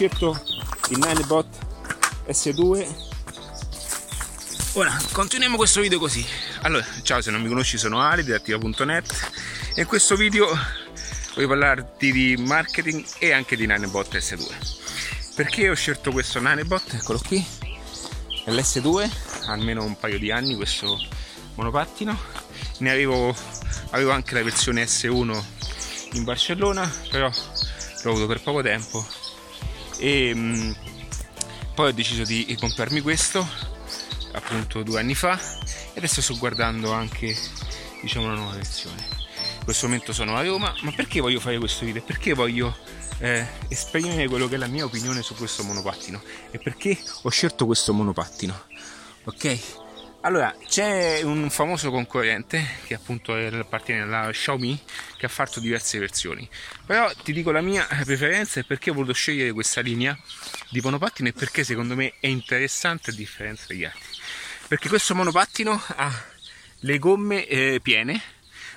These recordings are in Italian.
scelto il Ninebot S2 Ora, continuiamo questo video così. Allora, ciao, se non mi conosci sono Ali di attiva.net e in questo video voglio parlarti di marketing e anche di Ninebot S2. Perché ho scelto questo Ninebot? Eccolo qui, è l'S2, almeno un paio di anni questo monopattino. Ne avevo, avevo anche la versione S1 in Barcellona, però l'ho avuto per poco tempo e mh, poi ho deciso di comprarmi questo appunto due anni fa e adesso sto guardando anche diciamo una nuova versione. In questo momento sono a Roma ma perché voglio fare questo video? perché voglio eh, esprimere quello che è la mia opinione su questo monopattino? E perché ho scelto questo monopattino? Ok allora, c'è un famoso concorrente che appunto appartiene alla Xiaomi che ha fatto diverse versioni. Però ti dico la mia preferenza e perché ho voluto scegliere questa linea di monopattino e perché secondo me è interessante a differenza degli altri perché questo monopattino ha le gomme eh, piene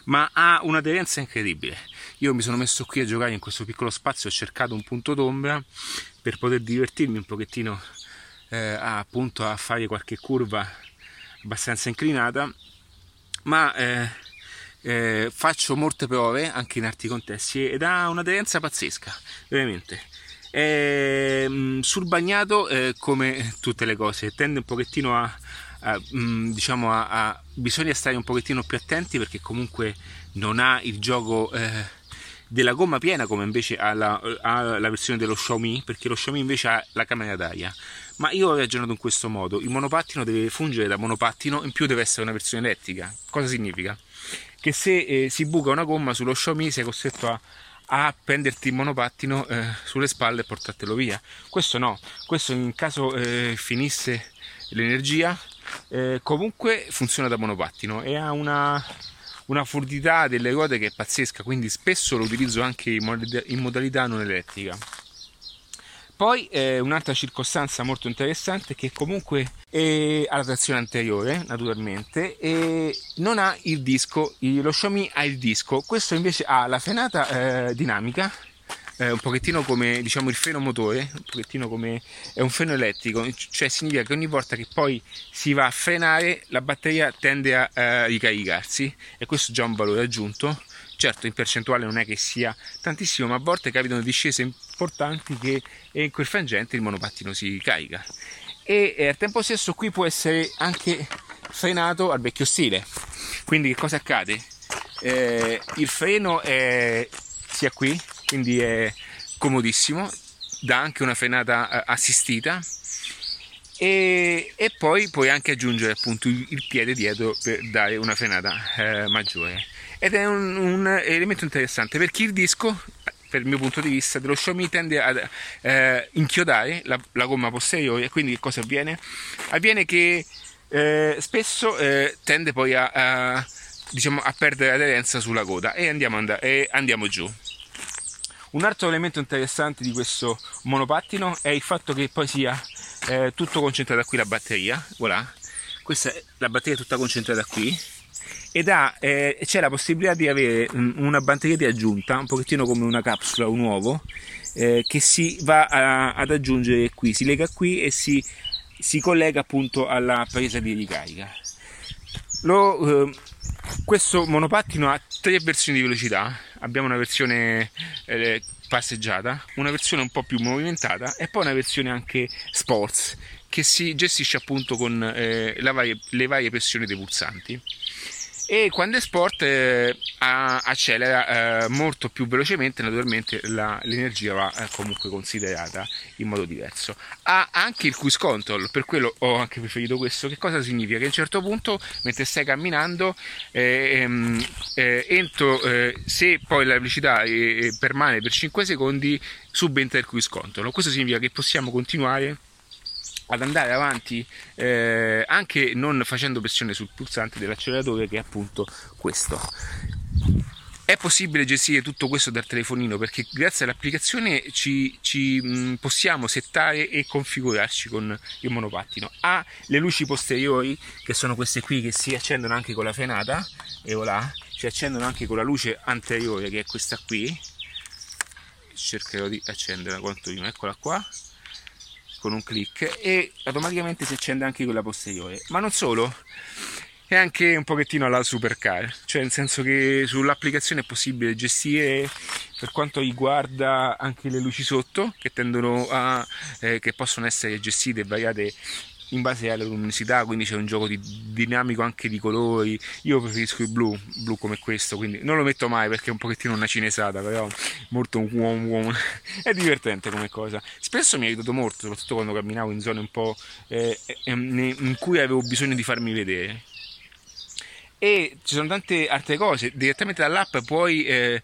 ma ha un'aderenza incredibile io mi sono messo qui a giocare in questo piccolo spazio ho cercato un punto d'ombra per poter divertirmi un pochettino eh, appunto a fare qualche curva abbastanza inclinata ma eh, eh, faccio molte prove anche in altri contesti ed ha un'aderenza pazzesca veramente. E, ehm, sul bagnato eh, come tutte le cose tende un pochettino a eh, mh, diciamo a, a, bisogna stare un pochettino più attenti perché comunque non ha il gioco eh, della gomma piena come invece ha la, ha la, versione dello Xiaomi perché lo Xiaomi invece ha la camera d'aria ma io ho ragionato in questo modo il monopattino deve fungere da monopattino in più deve essere una versione elettrica cosa significa? che se eh, si buca una gomma sullo Xiaomi sei costretto a a prenderti il monopattino eh, sulle spalle e portartelo via. Questo no, questo in caso eh, finisse l'energia eh, comunque funziona da monopattino e ha una, una fluidità delle ruote che è pazzesca, quindi spesso lo utilizzo anche in, modalità, non elettrica. Poi eh, un'altra circostanza molto interessante è che comunque è alla trazione anteriore, naturalmente, e non ha il disco, lo Xiaomi ha il disco, questo invece ha la frenata eh, dinamica eh, un pochettino come diciamo il freno motore, un pochettino come è un freno elettrico, cioè significa che ogni volta che poi si va a frenare la batteria tende a, a ricaricarsi e questo è già un valore aggiunto. Certo, in percentuale non è che sia tantissimo, ma a volte capitano discese importanti che in quel frangente il monopattino si carica. E, e al tempo stesso qui può essere anche frenato al vecchio stile. Quindi che cosa accade? Eh, il freno è sia qui quindi è comodissimo, dà anche una frenata eh, assistita. E, e, poi puoi anche aggiungere appunto il, piede dietro per dare una frenata eh, maggiore. Ed è un, un, elemento interessante perché il disco per il mio punto di vista dello Xiaomi tende a eh, inchiodare la, la, gomma posteriore. E quindi cosa avviene? avviene che eh, spesso eh, tende poi a, a, diciamo, a perdere aderenza sulla coda. E andiamo, and- e andiamo giù un altro elemento interessante di questo monopattino è il fatto che poi sia eh, tutto concentrato qui la batteria, voilà. Questa è la batteria tutta concentrata qui ed ha, eh, c'è la possibilità di avere una batteria di aggiunta, un pochettino come una capsula, un uovo, eh, che si va a, ad aggiungere qui, si lega qui e si, si collega appunto alla presa di ricarica. Lo, eh, questo monopattino ha tre versioni di velocità, abbiamo una versione eh, passeggiata, una versione un po' più movimentata e poi una versione anche sports che si gestisce appunto con eh, varie, le varie pressioni dei pulsanti. E quando è sport eh, accelera eh, molto più velocemente naturalmente la, l'energia va eh, comunque considerata in modo diverso. Ha anche il cruise control per quello ho anche preferito questo. Che cosa significa? Che a un certo punto mentre stai camminando eh, ehm, eh, entro eh, se poi la velocità permane per 5 secondi subentra il cruise control. Questo significa che possiamo continuare ad andare avanti eh, anche non facendo pressione sul pulsante dell'acceleratore che è appunto questo è possibile gestire tutto questo dal telefonino? Perché grazie all'applicazione ci, ci mh, possiamo settare e configurarci con il monopattino. Ha le luci posteriori che sono queste qui che si accendono anche con la frenata e voilà si accendono anche con la luce anteriore che è questa qui. Cercherò di accenderla quanto prima eccola qua con un clic e automaticamente si accende anche quella posteriore. Ma non solo è anche un pochettino alla supercar cioè nel senso che sull'applicazione è possibile gestire per quanto riguarda anche le luci sotto che tendono a eh, che possono essere gestite e variate in base alla luminosità, quindi c'è un gioco di, dinamico anche di colori. Io preferisco il blu, blu come questo, quindi non lo metto mai perché è un pochettino una cinesata, però molto un uomo uomo. è divertente come cosa. Spesso mi ha aiutato molto, soprattutto quando camminavo in zone un po' eh, eh in cui avevo bisogno di farmi vedere. E ci sono tante altre cose, direttamente dall'app puoi eh,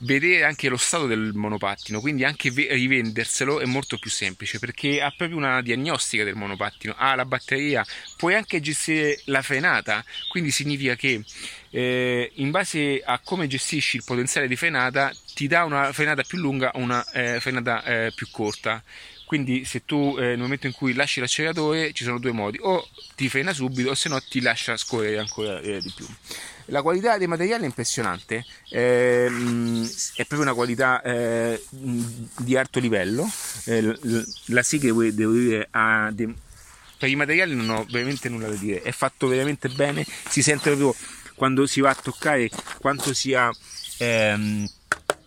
vedere anche lo stato del monopattino, quindi anche rivenderselo è molto più semplice perché ha proprio una diagnostica del monopattino, ha la batteria, puoi anche gestire la frenata, quindi significa che eh, in base a come gestisci il potenziale di frenata ti dà una frenata più lunga o una eh, frenata eh, più corta quindi se tu eh, nel momento in cui lasci l'acceleratore ci sono due modi. O ti frena subito o se no ti lascia scorrere ancora eh, di più. La qualità dei materiali è impressionante, eh, è proprio una qualità eh, di alto livello. Eh, la Sighe, devo dire, ha dei... per i materiali non ho veramente nulla da dire, è fatto veramente bene, si sente proprio quando si va a toccare quanto sia ehm,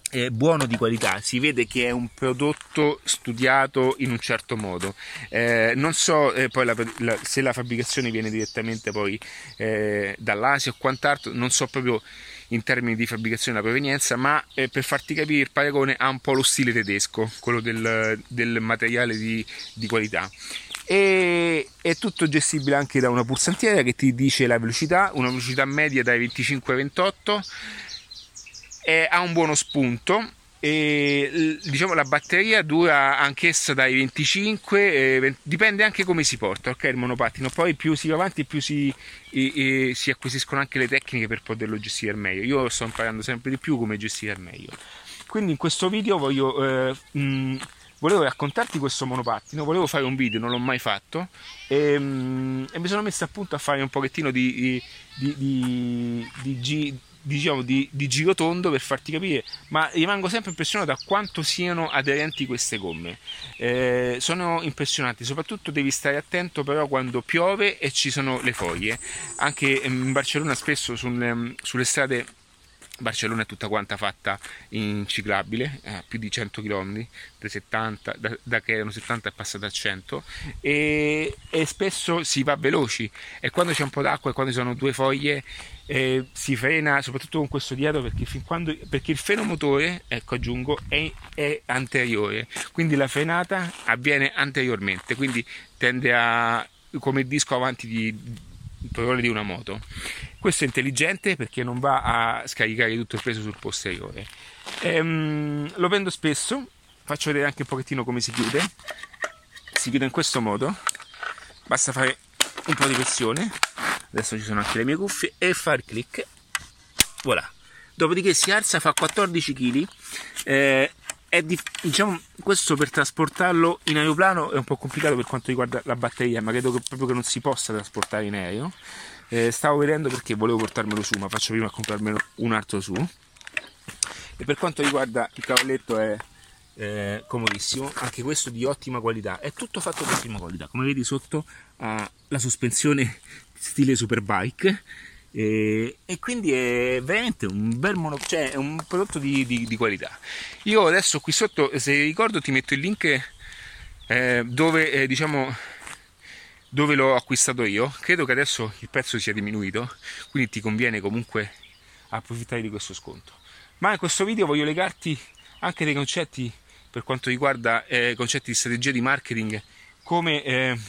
è buono di qualità, si vede che è un prodotto studiato in un certo modo. Eh, non so eh, poi la, la, se la fabbricazione viene direttamente poi eh, dall'Asia o quant'altro, non so proprio in termini di fabbricazione la provenienza, ma eh, per farti capire il paragone ha un po' lo stile tedesco, quello del, del materiale di, di qualità. E è tutto gestibile anche da una pulsantiera che ti dice la velocità, una velocità media dai 25 ai 28 eh, ha un buono spunto e diciamo la batteria dura anch'essa dai 25 eh, 20, dipende anche come si porta ok il monopattino. Poi più si va avanti più si, e, e si acquisiscono anche le tecniche per poterlo gestire meglio. Io sto imparando sempre di più come gestire meglio. Quindi in questo video voglio eh, mh, volevo raccontarti questo monopattino volevo fare un video non l'ho mai fatto e, mh, e mi sono messo appunto a fare un pochettino di, di, di, di diciamo di, di girotondo per farti capire ma rimango sempre impressionato da quanto siano aderenti queste gomme. Eh, sono impressionanti soprattutto devi stare attento però quando piove e ci sono le foglie. Anche in Barcellona spesso sulle, sulle strade Barcellona è tutta quanta fatta in ciclabile, eh, più di 100 km, da, 70, da, da, che erano 70 è passata a 100 e, e, spesso si va veloci. E quando c'è un po' d'acqua e quando ci sono due foglie eh, si frena soprattutto con questo dietro perché, quando, perché il freno motore, ecco aggiungo, è, è anteriore, quindi la frenata avviene anteriormente, quindi tende a come il disco avanti di padrone di una moto. Questo è intelligente perché non va a scaricare tutto il peso sul posteriore. Ehm, lo prendo spesso, faccio vedere anche un pochettino come si chiude. Si chiude in questo modo, basta fare un po' di pressione. Adesso ci sono anche le mie cuffie e fare clic. Voilà. Dopodiché si alza, fa 14 kg. Eh, di, diciamo, questo per trasportarlo in aeroplano è un po' complicato per quanto riguarda la batteria, ma credo che proprio che non si possa trasportare in aereo. Eh, stavo vedendo perché volevo portarmelo su, ma faccio prima a comprarmelo un altro su. E per quanto riguarda il cavalletto è eh, comodissimo, anche questo di ottima qualità. È tutto fatto di ottima qualità. Come vedi sotto ha la sospensione stile Superbike e, e, quindi è veramente un bel mono, cioè è un prodotto di, di, di, qualità. Io adesso qui sotto, se ricordo, ti metto il link eh, dove eh, diciamo dove l'ho acquistato io. Credo che adesso il prezzo sia diminuito, quindi ti conviene comunque approfittare di questo sconto. Ma in questo video voglio legarti anche dei concetti per quanto riguarda eh, concetti di strategia di marketing, come eh,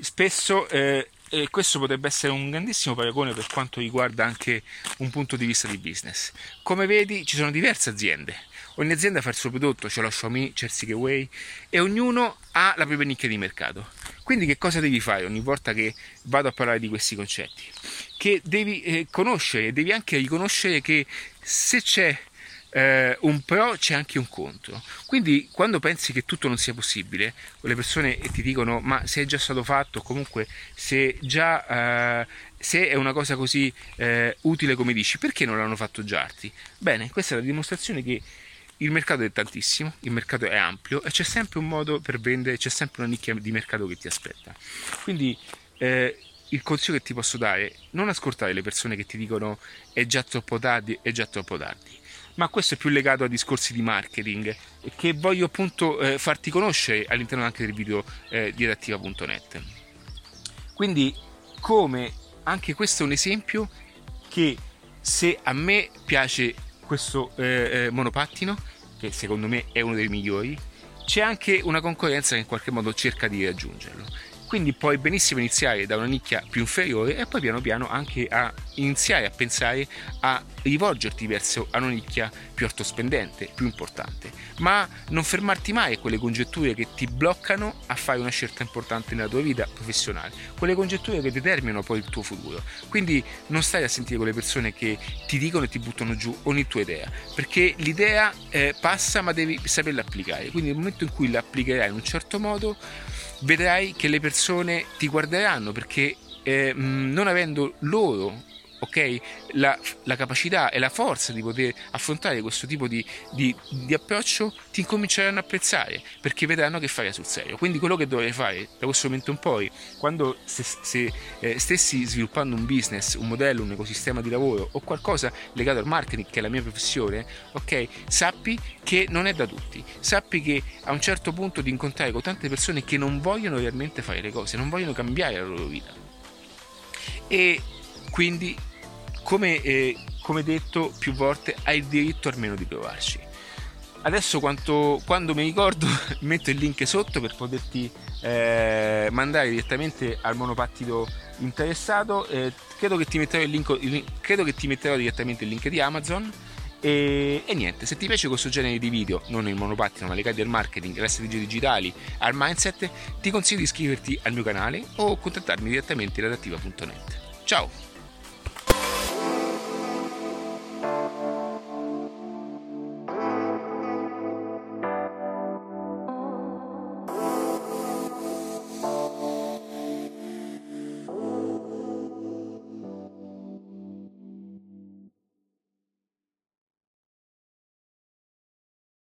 spesso eh, e questo potrebbe essere un grandissimo paragone per quanto riguarda anche un punto di vista di business. Come vedi ci sono diverse aziende, ogni azienda fa il suo prodotto, c'è lo Xiaomi, c'è il Seagaway e ognuno ha la propria nicchia di mercato. Quindi che cosa devi fare ogni volta che vado a parlare di questi concetti? Che devi eh, conoscere, devi anche riconoscere che se c'è eh, un pro c'è anche un contro. Quindi quando pensi che tutto non sia possibile, le persone ti dicono ma se è già stato fatto, comunque se già... Eh, se è una cosa così eh, utile come dici, perché non l'hanno fatto già? Bene, questa è la dimostrazione che il mercato è tantissimo, il mercato è ampio e c'è sempre un modo per vendere, c'è sempre una nicchia di mercato che ti aspetta. Quindi eh, il consiglio che ti posso dare, non ascoltare le persone che ti dicono è già troppo tardi, è già troppo tardi. Ma questo è più legato a discorsi di marketing che voglio appunto eh, farti conoscere all'interno anche del video eh, di adattiva.net. Quindi come anche questo è un esempio che se a me piace questo eh, eh, monopattino, che secondo me è uno dei migliori, c'è anche una concorrenza che in qualche modo cerca di raggiungerlo. Quindi puoi benissimo iniziare da una nicchia più inferiore e poi piano piano anche a iniziare a pensare a rivolgerti verso una nicchia più altospendente, più importante. Ma non fermarti mai a quelle congetture che ti bloccano a fare una scelta importante nella tua vita professionale, quelle congetture che determinano poi il tuo futuro. Quindi non stai a sentire quelle persone che ti dicono e ti buttano giù ogni tua idea, perché l'idea eh, passa ma devi saperla applicare. Quindi nel momento in cui la applicherai in un certo modo, vedrai che le persone ti guarderanno perché eh, non avendo loro ok? La, la, capacità e la forza di poter affrontare questo tipo di, di, di, approccio ti incominceranno a apprezzare perché vedranno che fai sul serio. Quindi quello che dovrai fare da questo momento in poi, quando se, se eh, stessi sviluppando un business, un modello, un ecosistema di lavoro o qualcosa legato al marketing, che è la mia professione, ok? Sappi che non è da tutti. Sappi che a un certo punto di incontrare con tante persone che non vogliono realmente fare le cose, non vogliono cambiare la loro vita. E quindi, come, eh, come detto più volte, hai il diritto almeno di provarci. Adesso quanto, quando mi ricordo metto il link sotto per poterti eh, mandare direttamente al monopattino interessato. Eh, credo, che ti metterò il link, il, credo che ti metterò direttamente il link di Amazon. E, e, niente, se ti piace questo genere di video, non il monopattino, ma legati al marketing, alle strategie digitali, al mindset, ti consiglio di iscriverti al mio canale o contattarmi direttamente in. Ciao!